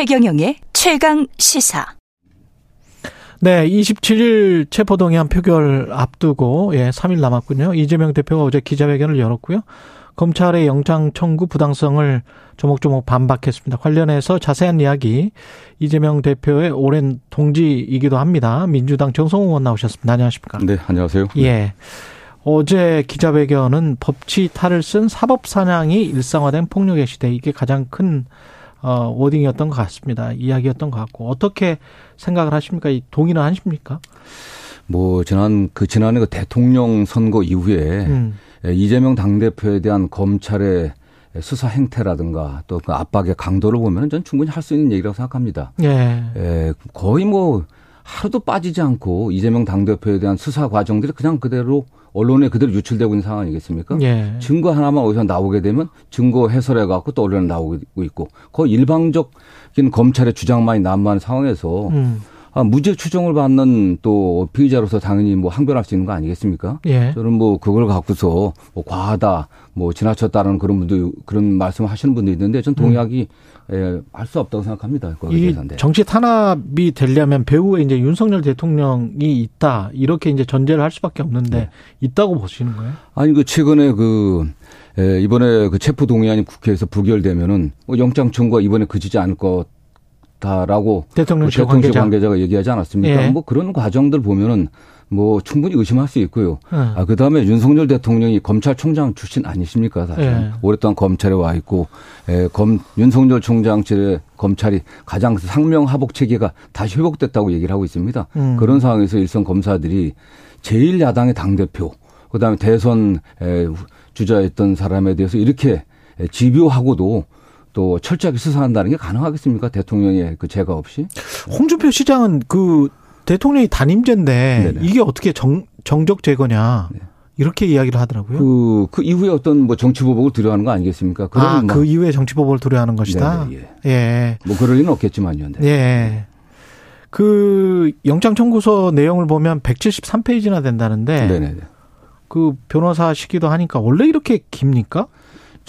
최경영의 최강 시사. 네, 27일 체포동의안 표결 앞두고 예, 3일 남았군요. 이재명 대표가 어제 기자회견을 열었고요. 검찰의 영장 청구 부당성을 조목조목 반박했습니다. 관련해서 자세한 이야기 이재명 대표의 오랜 동지이기도 합니다. 민주당 정성호 의원 나오셨습니다. 안녕하십니까? 네, 안녕하세요. 예. 어제 기자회견은 법치 탈을 쓴 사법 사냥이 일상화된 폭력의 시대 이게 가장 큰 어, 워딩이었던 것 같습니다. 이야기였던 것 같고 어떻게 생각을 하십니까? 이 동의는 하십니까? 뭐 지난 그 지난해 그 대통령 선거 이후에 음. 이재명 당 대표에 대한 검찰의 수사 행태라든가 또 그 압박의 강도를 보면 전 충분히 할 수 있는 얘기라고 생각합니다. 예. 예. 거의 뭐 하루도 빠지지 않고 이재명 당대표에 대한 수사 과정들이 그냥 그대로 언론에 그대로 유출되고 있는 상황 아니겠습니까? 예. 증거 하나만 어디서 나오게 되면 증거 해설해 갖고 또 언론에 나오고 있고 거의 일방적인 검찰의 주장만이 난무하는 상황에서 음. 아, 무죄 추정을 받는 또 피의자로서 당연히 뭐 항변할 수 있는 거 아니겠습니까? 예. 저는 뭐 그걸 갖고서 뭐 과하다, 뭐 지나쳤다는 그런 분들 그런 말씀을 하시는 분도 있는데 전 동의하기 음. 예, 할수 없다고 생각합니다. 이 정치 탄압이 되려면 배후에 이제 윤석열 대통령이 있다 이렇게 이제 전제를 할 수밖에 없는데 네. 있다고 보시는 거예요? 아니 그 최근에 그 예, 이번에 그 체포 동의안이 국회에서 부결되면은 뭐 영장 청구가 이번에 그치지 않을 것 다라고 대통령실, 뭐 대통령실 관계자. 가 얘기하지 않았습니까? 예. 뭐 그런 과정들 보면은 뭐 충분히 의심할 수 있고요. 예. 아, 그 다음에 윤석열 대통령이 검찰총장 출신 아니십니까? 사실. 예. 오랫동안 검찰에 와 있고, 에, 예, 검, 윤석열 총장실의 검찰이 가장 상명하복 체계가 다시 회복됐다고 얘기를 하고 있습니다. 음. 그런 상황에서 일선 검사들이 제일 야당의 당 대표, 그 다음에 대선 에, 주자였던 사람에 대해서 이렇게 집요하고도 또 철저하게 수사한다는 게 가능하겠습니까? 대통령의 그 제가 없이. 홍준표 시장은 그 대통령이 단임제인데 네네. 이게 어떻게 정, 정적 제거냐. 네. 이렇게 이야기를 하더라고요. 그, 그 이후에 어떤 뭐 정치 보복을 두려워하는 거 아니겠습니까? 아, 뭐. 그 이후에 정치 보복을 두려워하는 것이다? 네네, 예. 예. 뭐 그럴 리는 없겠지만요. 네. 예. 그 영장 청구서 내용을 보면 173페이지나 된다는데. 네네. 그 변호사 시기도 하니까 원래 이렇게 깁니까?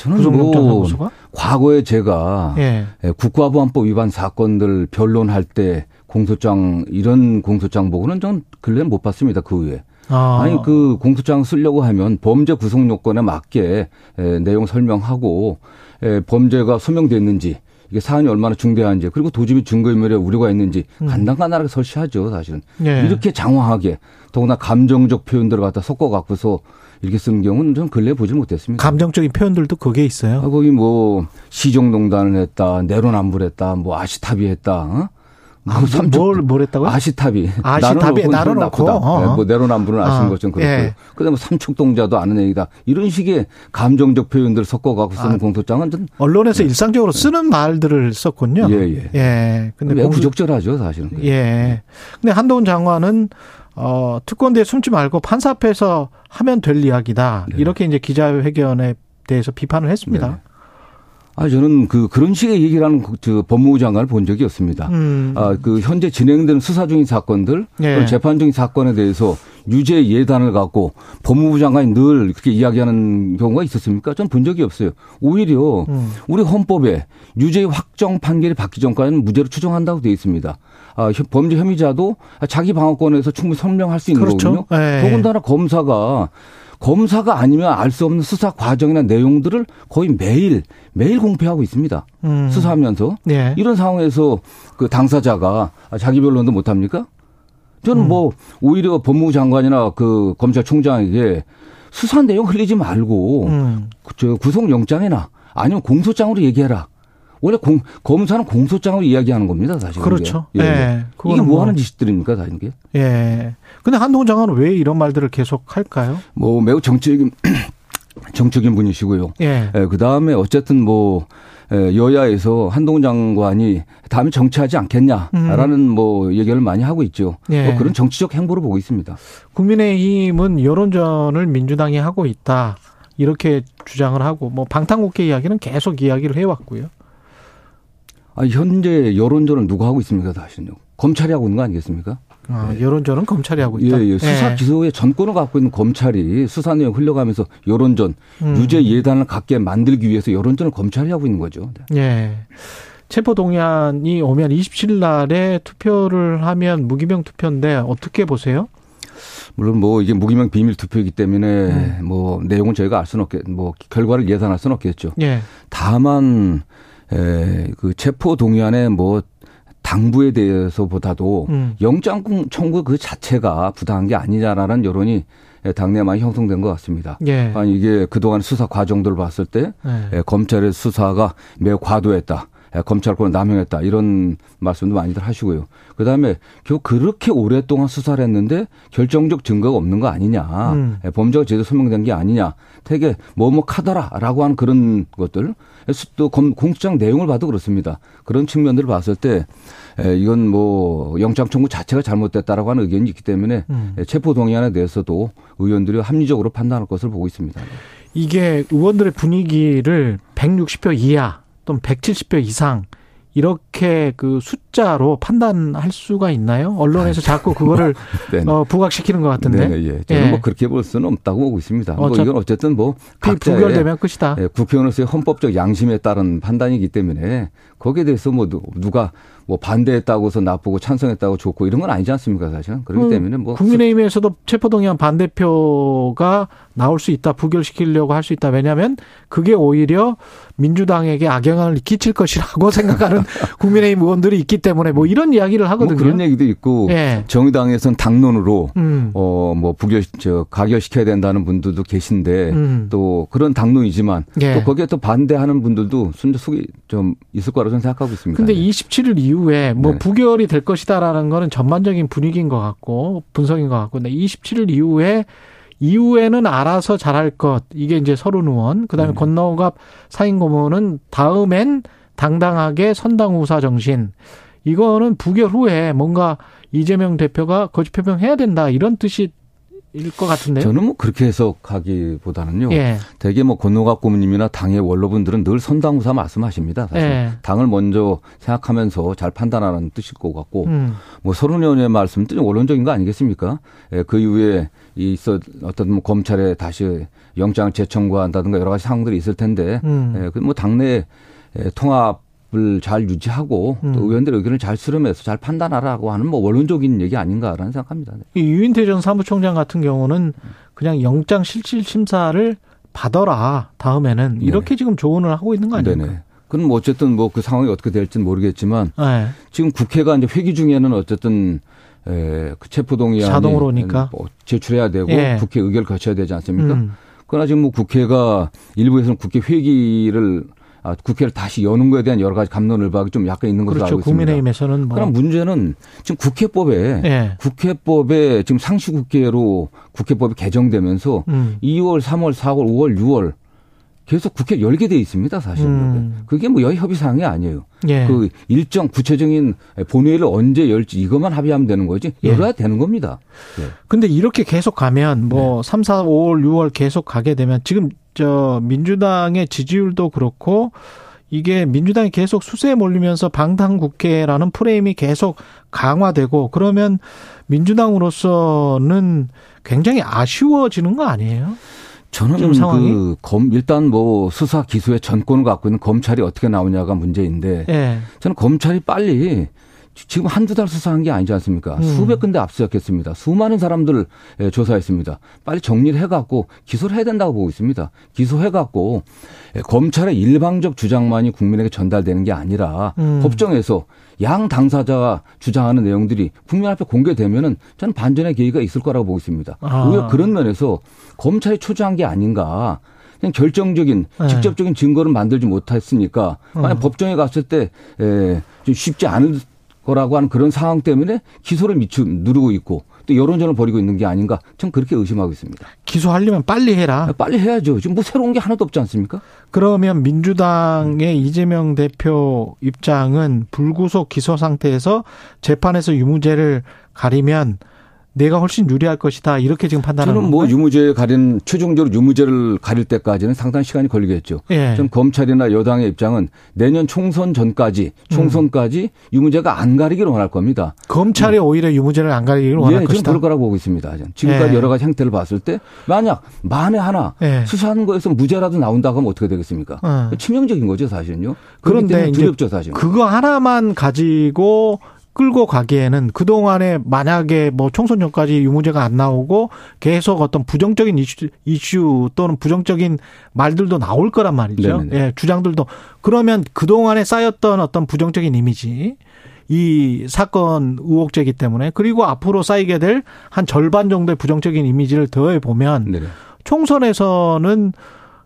저는 뭐 과거에 제가 예. 예. 국가보안법 위반 사건들 변론할 때 공소장 이런 공소장 보고는 전 근래는 못 봤습니다. 그 후에. 아. 아니 그 공소장 쓰려고 하면 범죄 구성 요건에 맞게 에, 내용 설명하고 에, 범죄가 소명됐는지 이게 사안이 얼마나 중대한지 그리고 도주미 증거인멸에 우려가 있는지 음. 간단간단하게 설치하죠 사실은 예. 이렇게 장황하게 더구나 감정적 표현들을 갖다 섞어 갖고서 이렇게 쓴 경우는 좀 근래 보질 못했습니다. 감정적인 표현들도 그게 있어요. 아, 거기 뭐 시종농단을 했다, 내로남불 했다, 뭐 아시타비 했다. 어? 뭐 아, 뭘, 뭘 했다고요? 아시타비. 아시타비 나로 놓고. 어. 네, 뭐 내로남불은 아시는 어. 것좀 그렇고. 예. 그 다음에 삼축동자도 아는 얘기다. 이런 식의 감정적 표현들을 섞어갖고 쓰는 아, 공소장은 좀. 언론에서 네. 일상적으로 쓰는 말들을 썼군요. 예, 예. 예. 근데 왜 부적절하죠, 사실은. 예. 근데 한동훈 장관은 어, 특권대에 숨지 말고 판사 앞에서 하면 될 이야기다. 네. 이렇게 이제 기자회견에 대해서 비판을 했습니다. 네. 아, 저는 그, 그런 식의 얘기를 하는 그, 법무부 장관을 본 적이 없습니다. 음. 아, 그, 현재 진행되는 수사 중인 사건들, 예. 재판 중인 사건에 대해서 유죄 예단을 갖고 법무부 장관이 늘 그렇게 이야기하는 경우가 있었습니까? 전 본 적이 없어요. 오히려 음. 우리 헌법에 유죄 확정 판결이 받기 전까지는 무죄로 추정한다고 되어 있습니다. 아, 범죄 혐의자도 자기 방어권에서 충분히 설명할 수 있는 그렇죠. 거거든요. 네. 더군다나 검사가 검사가 아니면 알 수 없는 수사 과정이나 내용들을 거의 매일 매일 공표하고 있습니다. 음. 수사하면서 네. 이런 상황에서 그 당사자가 자기 변론도 못 합니까? 저는 음. 뭐 오히려 법무부 장관이나 그 검찰총장에게 수사 내용 흘리지 말고 음. 저 구속영장이나 아니면 공소장으로 얘기해라. 원래 공, 검사는 공소장으로 이야기하는 겁니다, 사실. 그렇죠. 예. 예. 이게 뭐 하는 짓들입니까, 사실 이게? 예. 근데 한동훈 장관은 왜 이런 말들을 계속 할까요? 뭐 매우 정치적인 정적인 분이시고요. 예. 예. 그 다음에 어쨌든 뭐 예, 여야에서 한동훈 장관이 다음에 정치하지 않겠냐라는 음. 뭐 얘기를 많이 하고 있죠. 예. 뭐 그런 정치적 행보를 보고 있습니다. 국민의힘은 여론전을 민주당이 하고 있다. 이렇게 주장을 하고 뭐 방탄국회 이야기는 계속 이야기를 해왔고요. 아, 현재 여론전을 누가 하고 있습니까, 사실은요? 검찰이 하고 있는 거 아니겠습니까? 아, 네. 여론전은 검찰이 하고 있다. 예, 예. 수사 예. 기소의 전권을 갖고 있는 검찰이 수사 내용 흘려가면서 여론전 음. 유죄 예단을 갖게 만들기 위해서 여론전을 검찰이 하고 있는 거죠. 네. 예. 체포 동의안이 오면 27일 날에 투표를 하면 무기명 투표인데 어떻게 보세요? 물론 뭐 이게 무기명 비밀 투표이기 때문에 음. 뭐 내용은 저희가 알 수는 없겠, 뭐 결과를 예상할 수는 없겠죠. 예. 다만 에 그 체포 동의안에 뭐 당부에 대해서보다도 음. 영장 청구 그 자체가 부당한 게 아니냐라는 여론이 당내 많이 형성된 것 같습니다. 예. 아니 이게 그동안 수사 과정들을 봤을 때 예. 검찰의 수사가 매우 과도했다. 검찰권을 남용했다 이런 말씀도 많이들 하시고요. 그다음에 결국 그렇게 오랫동안 수사를 했는데 결정적 증거가 없는 거 아니냐, 음. 범죄가 제대로 소명된 게 아니냐, 되게 뭐뭐하더라라고 하는 그런 것들. 또 공수장 내용을 봐도 그렇습니다. 그런 측면들을 봤을 때 이건 뭐 영장 청구 자체가 잘못됐다라고 하는 의견이 있기 때문에 음. 체포 동의안에 대해서도 의원들이 합리적으로 판단할 것을 보고 있습니다. 이게 의원들의 분위기를 160표 이하 또는 170표 이상 이렇게 그 숫자로 판단할 수가 있나요? 언론에서 자꾸 그거를 어, 부각시키는 것 같은데. 네, 예. 저는 예. 뭐 그렇게 볼 수는 없다고 보고 있습니다. 뭐 이건 어쨌든 뭐 부결되면 끝이다. 예, 국회의원으로서의 헌법적 양심에 따른 판단이기 때문에 거기에 대해서 뭐 누가 뭐 반대했다고서 나쁘고 찬성했다고 좋고 이런 건 아니지 않습니까 사실은 그렇기 음, 때문에 뭐 국민의힘에서도 체포동의안 반대표가 나올 수 있다 부결시키려고 할 수 있다 왜냐하면 그게 오히려 민주당에게 악영향을 끼칠 것이라고 생각하는 국민의힘 의원들이 있기 때문에 뭐 이런 이야기를 하거든요. 뭐 그런 얘기도 있고 예. 정의당에서는 당론으로 음. 어뭐 부결 저 가결시켜야 된다는 분들도 계신데 음. 또 그런 당론이지만 예. 또 거기에 또 반대하는 분들도 순 속이 좀 있을 거라고 저는 생각하고 있습니다. 근데 27일 이후에 뭐 네. 부결이 될 것이다라는 거는 전반적인 분위기인 것 같고 분석인 것 같고 근데 27일 이후에 이후에는 알아서 잘할 것 이게 이제 서른 의원 그다음에 네. 권노갑 사인 고문은 다음엔 당당하게 선당 후사 정신 이거는 부결 후에 뭔가 이재명 대표가 거짓 표명해야 된다 이런 뜻이 일 것 같은데요. 저는 뭐 그렇게 해석하기보다는요. 예. 대개 뭐 권노갑 고문님이나 당의 원로분들은 늘 선당후사 말씀하십니다. 사실 예. 당을 먼저 생각하면서 잘 판단하는 뜻일 것 같고 음. 뭐 서른 의원의 말씀도 좀 원론적인 거 아니겠습니까? 예, 그 이후에 있어 어떤 뭐 검찰에 다시 영장 재청구한다든가 여러 가지 상황들이 있을 텐데 음. 예, 그뭐 당내 통합 을잘 유지하고 음. 또 의원들의 의견을 잘 수렴해서 잘 판단하라고 하는 뭐 원론적인 얘기 아닌가라는 생각합니다. 네. 이 유인태 전 사무총장 같은 경우는 그냥 영장 실질 심사를 받아라 다음에는 네. 이렇게 지금 조언을 하고 있는 거 아닙니까? 네네. 그럼 뭐 어쨌든 뭐 그 상황이 어떻게 될지는 모르겠지만 네. 지금 국회가 이제 회기 중에는 어쨌든 에, 그 체포동의안 자동으로 오니까 뭐 제출해야 되고 예. 국회 의결을 거쳐야 되지 않습니까? 음. 그러나 지금 뭐 국회가 일부에서는 국회 회기를 아, 국회를 다시 여는 거에 대한 여러 가지 감론을박이 좀 약간 있는 것으로 그렇죠. 알고 있습니다. 국민의힘에서는 뭐. 그럼 문제는 지금 국회법에 네. 국회법에 지금 상시국회로 국회법이 개정되면서 음. 2월, 3월, 4월, 5월, 6월 계속 국회 열게 돼 있습니다, 사실은. 음. 그게 뭐 여의 협의 사항이 아니에요. 예. 그 일정 구체적인 본회의를 언제 열지 이것만 합의하면 되는 거지 예. 열어야 예. 되는 겁니다. 예. 근데 이렇게 계속 가면 뭐 네. 3, 4, 5월, 6월 계속 가게 되면 지금 저 민주당의 지지율도 그렇고 이게 민주당이 계속 수세에 몰리면서 방탄 국회라는 프레임이 계속 강화되고 그러면 민주당으로서는 굉장히 아쉬워지는 거 아니에요? 저는 그 검, 일단 뭐 수사 기소의 전권을 갖고 있는 검찰이 어떻게 나오냐가 문제인데 예. 저는 검찰이 빨리 지금 한두 달 수사한 게 아니지 않습니까? 음. 수백 군데 압수수색했습니다. 수많은 사람들 을 조사했습니다. 빨리 정리를 해갖고 기소를 해야 된다고 보고 있습니다. 기소해갖고 검찰의 일방적 주장만이 국민에게 전달되는 게 아니라 음. 법정에서 양 당사자가 주장하는 내용들이 국민 앞에 공개되면은 저는 반전의 계기가 있을 거라고 보고 있습니다. 아. 오히려 그런 면에서 검찰이 초조한 게 아닌가. 그냥 결정적인 네. 직접적인 증거를 만들지 못했으니까 만약 음. 법정에 갔을 때 에, 좀 쉽지 않을 거라고 하는 그런 상황 때문에 기소를 미추 누르고 있고 또 여론전을 벌이고 있는 게 아닌가 전 그렇게 의심하고 있습니다. 기소하려면 빨리 해라. 아, 빨리 해야죠. 지금 뭐 새로운 게 하나도 없지 않습니까? 그러면 민주당의 이재명 대표 입장은 불구속 기소 상태에서 재판에서 유무죄를 가리면 내가 훨씬 유리할 것이다 이렇게 지금 판단하는 저는 뭐 유무죄 가린 최종적으로 유무죄를 가릴 때까지는 상당히 시간이 걸리겠죠. 예. 좀 검찰이나 여당의 입장은 내년 총선 전까지 총선까지 음. 유무죄가 안 가리기를 원할 겁니다. 검찰이 음. 오히려 유무죄를 안 가리기를 원할 예, 것이다. 저는 그럴 거라고 보고 있습니다. 지금까지 예. 여러 가지 행태를 봤을 때 만약 만에 하나 예. 수사하는 거에서 무죄라도 나온다고 하면 어떻게 되겠습니까? 예. 치명적인 거죠 사실은요. 그런데 두렵죠 사실. 그거 하나만 가지고 끌고 가기에는 그동안에 만약에 뭐 총선 전까지 유무죄가 안 나오고 계속 어떤 부정적인 이슈, 이슈 또는 부정적인 말들도 나올 거란 말이죠. 네네. 예, 주장들도. 그러면 그동안에 쌓였던 어떤 부정적인 이미지 이 사건 의혹제기 때문에 그리고 앞으로 쌓이게 될 한 절반 정도의 부정적인 이미지를 더해 보면 총선에서는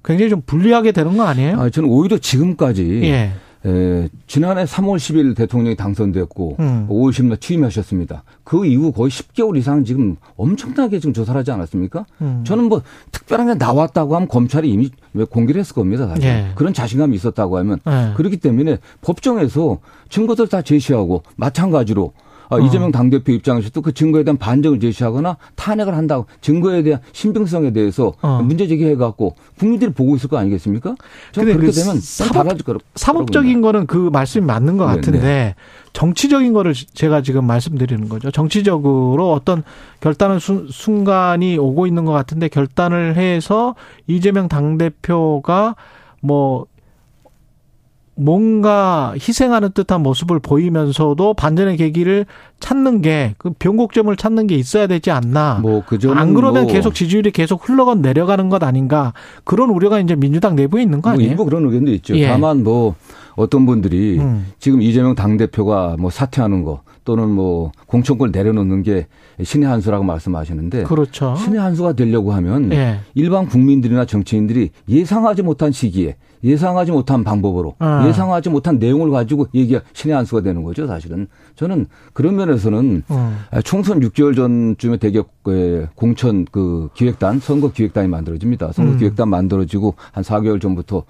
굉장히 좀 불리하게 되는 거 아니에요? 아, 저는 오히려 지금까지 예. 에, 지난해 3월 10일 대통령이 당선됐고 음. 5월 10일 취임하셨습니다. 그 이후 거의 10개월 이상 지금 엄청나게 지금 조사를 하지 않았습니까? 음. 저는 뭐 특별한 게 나왔다고 하면 검찰이 이미 공개를 했을 겁니다. 사실. 예. 그런 자신감이 있었다고 하면. 예. 그렇기 때문에 법정에서 증거들 다 제시하고 마찬가지로 아, 어. 이재명 당대표 입장에서도 그 증거에 대한 반증을 제시하거나 탄핵을 한다고 증거에 대한 신빙성에 대해서 어. 문제 제기해갖고 국민들이 보고 있을 거 아니겠습니까? 저는 그렇게 그 되면 사법, 사법적인 거는 그 말씀이 맞는 것 네, 같은데 네. 정치적인 거를 제가 지금 말씀드리는 거죠. 정치적으로 어떤 결단을 수, 순간이 오고 있는 것 같은데 결단을 해서 이재명 당대표가 뭐 뭔가 희생하는 듯한 모습을 보이면서도 반전의 계기를 찾는 게 그 변곡점을 찾는 게 있어야 되지 않나. 뭐그 안 그러면 뭐 계속 지지율이 계속 흘러가 내려가는 것 아닌가. 그런 우려가 이제 민주당 내부에 있는 거뭐 아니에요? 뭐 일부 그런 의견도 있죠. 예. 다만 뭐 어떤 분들이 음. 지금 이재명 당 대표가 뭐 사퇴하는 거 또는 뭐 공천권 내려놓는 게 신의 한 수라고 말씀하시는데 그렇죠. 신의 한 수가 되려고 하면 예. 일반 국민들이나 정치인들이 예상하지 못한 시기에 예상하지 못한 방법으로 아. 예상하지 못한 내용을 가지고 얘기가 신의 한 수가 되는 거죠, 사실은. 저는 그런 면에서는 어. 총선 6개월 전쯤에 대격 공천 그 기획단, 선거 기획단이 만들어집니다. 선거 음. 기획단 만들어지고 한 4개월 전부터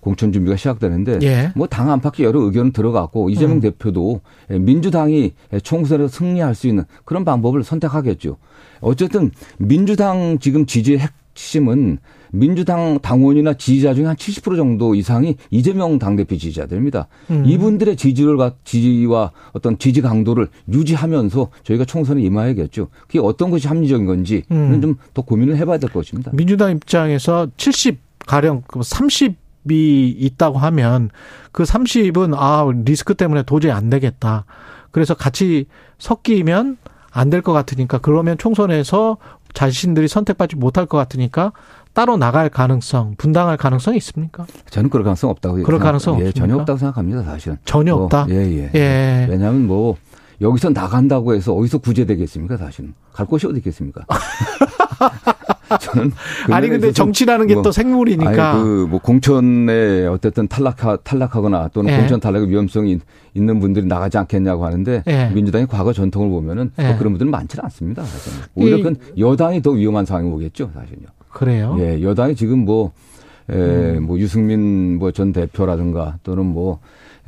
공천 준비가 시작되는데 예. 뭐당 안팎의 여러 의견은 들어갔고 이재명 음. 대표도 민주당이 총선에서 승리할 수 있는 그런 방법을 선택하겠죠. 어쨌든 민주당 지금 지지의 핵심은 민주당 당원이나 지지자 중에 한 70% 정도 이상이 이재명 당대표 지지자들입니다. 음. 이분들의 지지를 지지와 어떤 지지 강도를 유지하면서 저희가 총선에 임하야겠죠. 그게 어떤 것이 합리적인 건지는 음. 좀더 고민을 해봐야 될 것입니다. 민주당 입장에서 70 가령 30이 그 있다고 하면 그 30은 아 리스크 때문에 도저히 안 되겠다. 그래서 같이 섞이면 안 될 것 같으니까 그러면 총선에서 자신들이 선택받지 못할 것 같으니까 따로 나갈 가능성, 분당할 가능성이 있습니까? 저는 그럴 가능성 없다고 그럴 가능성 예, 전혀 없다고 생각합니다, 사실은. 전혀 뭐, 없다. 예, 예. 예. 왜냐하면 뭐 여기서 나간다고 해서 어디서 구제되겠습니까, 사실은? 갈 곳이 어디 있겠습니까? 저는 아니 근데 정치라는 게또 뭐, 생물이니까 그뭐 공천에 어쨌든 탈락하 탈락하거나 또는 예. 공천 탈락의 위험성이 있는 분들이 나가지 않겠냐고 하는데 예. 민주당의 과거 전통을 보면은 예. 뭐 그런 분들은 많지는 않습니다. 사실은. 오히려 그건 여당이 더 위험한 상황이 오겠죠, 사실은요. 그래요? 예, 여당이 지금 뭐, 에, 음. 뭐 유승민 뭐 전 대표라든가 또는 뭐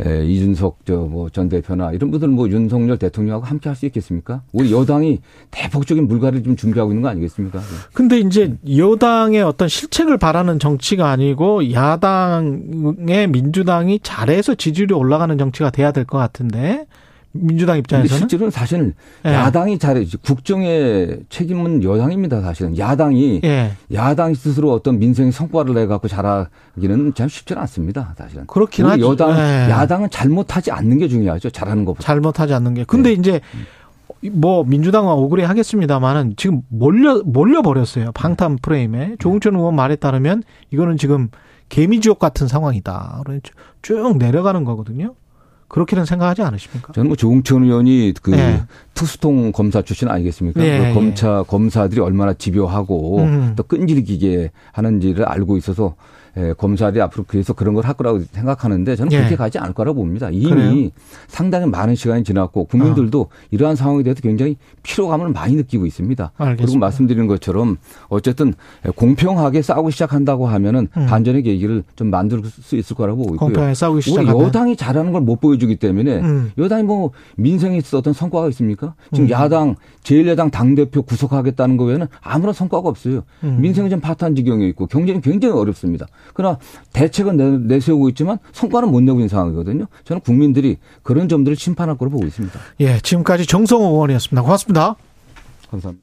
에, 이준석 저뭐전 대표나 이런 분들은 뭐 윤석열 대통령하고 함께 할 수 있겠습니까? 우리 여당이 대폭적인 물갈이를 좀 준비하고 있는 거 아니겠습니까? 근데 이제 여당의 어떤 실책을 바라는 정치가 아니고 야당의 민주당이 잘해서 지지율이 올라가는 정치가 돼야 될 것 같은데 민주당 입장에서는 실제로는 사실은 예. 야당이 잘해 국정의 책임은 여당입니다. 사실은 야당이 예. 야당이 스스로 어떤 민생의 성과를 내 갖고 잘하기는 참 쉽지는 않습니다. 사실은 그렇긴 하죠. 여당 예. 야당은 잘못하지 않는 게 중요하죠. 잘하는 것보다 잘못하지 않는 게. 근데 예. 이제 뭐 민주당은 억울해 하겠습니다만은 지금 몰려 몰려 버렸어요. 방탄 프레임에 조홍천 의원 말에 따르면 이거는 지금 개미 지옥 같은 상황이다. 쭉 내려가는 거거든요. 그렇게는 생각하지 않으십니까? 저는 뭐 조홍천 의원이 그 네. 투수통 검사 출신 아니겠습니까? 네. 그 검사 검사들이 얼마나 집요하고 음. 또 끈질기게 하는지를 알고 있어서 예, 검사들이 앞으로 그래서 그런 걸 할 거라고 생각하는데 저는 그렇게 예. 가지 않을 거라고 봅니다. 이미 그래요? 상당히 많은 시간이 지났고 국민들도 어. 이러한 상황에 대해서 굉장히 피로감을 많이 느끼고 있습니다. 알겠습니다. 그리고 말씀드리는 것처럼 어쨌든 공평하게 싸우고 시작한다고 하면은 음. 반전의 계기를 좀 만들 수 있을 거라고 보고 있고요. 공평하게 싸우기 시작 우리 여당이 잘하는 걸 못 보여주기 때문에 음. 여당이 뭐 민생에 있어 어떤 성과가 있습니까? 지금 음. 야당 제1야당 당대표 구속하겠다는 거 외에는 아무런 성과가 없어요. 음. 민생은 좀 파탄 지경에 있고 경제는 굉장히 어렵습니다. 그러나 대책은 내 세우고 있지만 성과는 못 내고 있는 상황이거든요. 저는 국민들이 그런 점들을 심판할 거로 보고 있습니다. 예, 지금까지 정성호 의원이었습니다. 고맙습니다. 감사합니다.